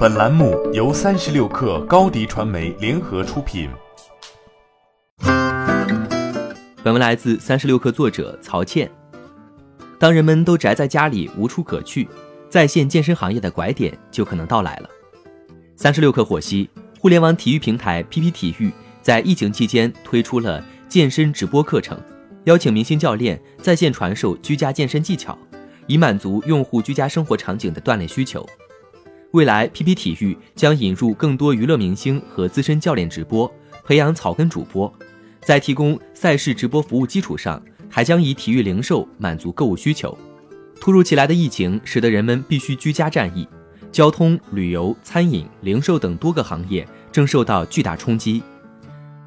本栏目由三十六氪高低传媒联合出品。本文来自三十六氪作者曹倩。当人们都宅在家里无处可去，在线健身行业的拐点就可能到来了。三十六氪获悉，互联网体育平台 PP 体育在疫情期间推出了健身直播课程，邀请明星教练在线传授居家健身技巧。以满足用户居家生活场景的锻炼需求。未来，PP 体育将引入更多娱乐明星和资深教练直播，培养草根主播。在提供赛事直播服务基础上，还将以体育零售满足购物需求。突如其来的疫情使得人们必须居家战役，交通、旅游、餐饮、零售等多个行业正受到巨大冲击。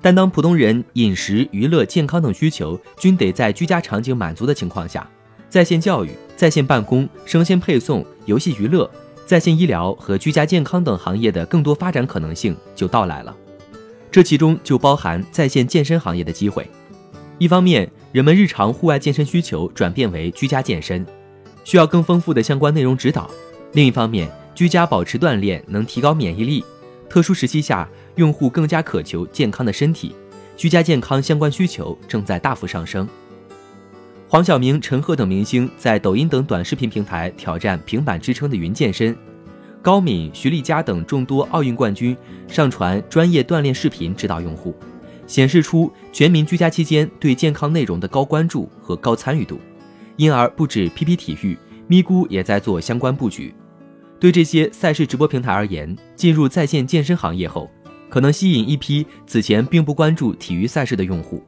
但当普通人饮食、娱乐、健康等需求均得在居家场景满足的情况下，在线教育、在线办公、生鲜配送、游戏娱乐、在线医疗和居家健康等行业的更多发展可能性就到来了。这其中就包含在线健身行业的机会。一方面，人们日常户外健身需求转变为居家健身，需要更丰富的相关内容指导；另一方面，居家保持锻炼能提高免疫力，特殊时期下用户更加渴求健康的身体，居家健康相关需求正在大幅上升。黄晓明、陈赫等明星在抖音等短视频平台挑战平板支撑的云健身，高敏、徐丽佳等众多奥运冠军上传专业锻炼视频指导用户，显示出全民居家期间对健康内容的高关注和高参与度。因而，不止 PP 体育、咪咕也在做相关布局。对这些赛事直播平台而言，进入在线健身行业后，可能吸引一批此前并不关注体育赛事的用户。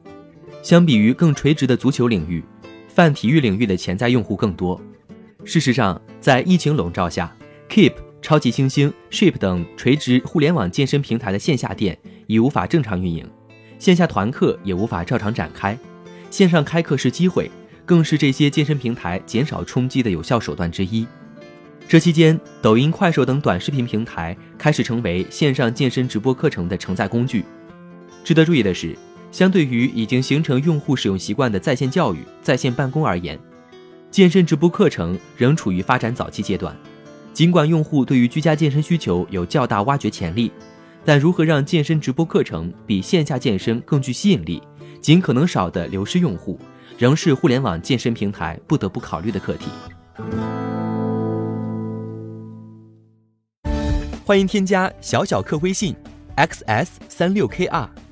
相比于更垂直的足球领域。泛体育领域的潜在用户更多。事实上，在疫情笼罩下，Keep、超级猩猩、Ship 等垂直互联网健身平台的线下店已无法正常运营，线下团课也无法照常展开。线上开课是机会，更是这些健身平台减少冲击的有效手段之一。这期间，抖音、快手等短视频平台开始成为线上健身直播课程的承载工具。值得注意的是。相对于已经形成用户使用习惯的在线教育、在线办公而言，健身直播课程仍处于发展早期阶段。尽管用户对于居家健身需求有较大挖掘潜力，但如何让健身直播课程比线下健身更具吸引力，尽可能少的流失用户，仍是互联网健身平台不得不考虑的课题。欢迎添加小小客微信：xs 三六 kr。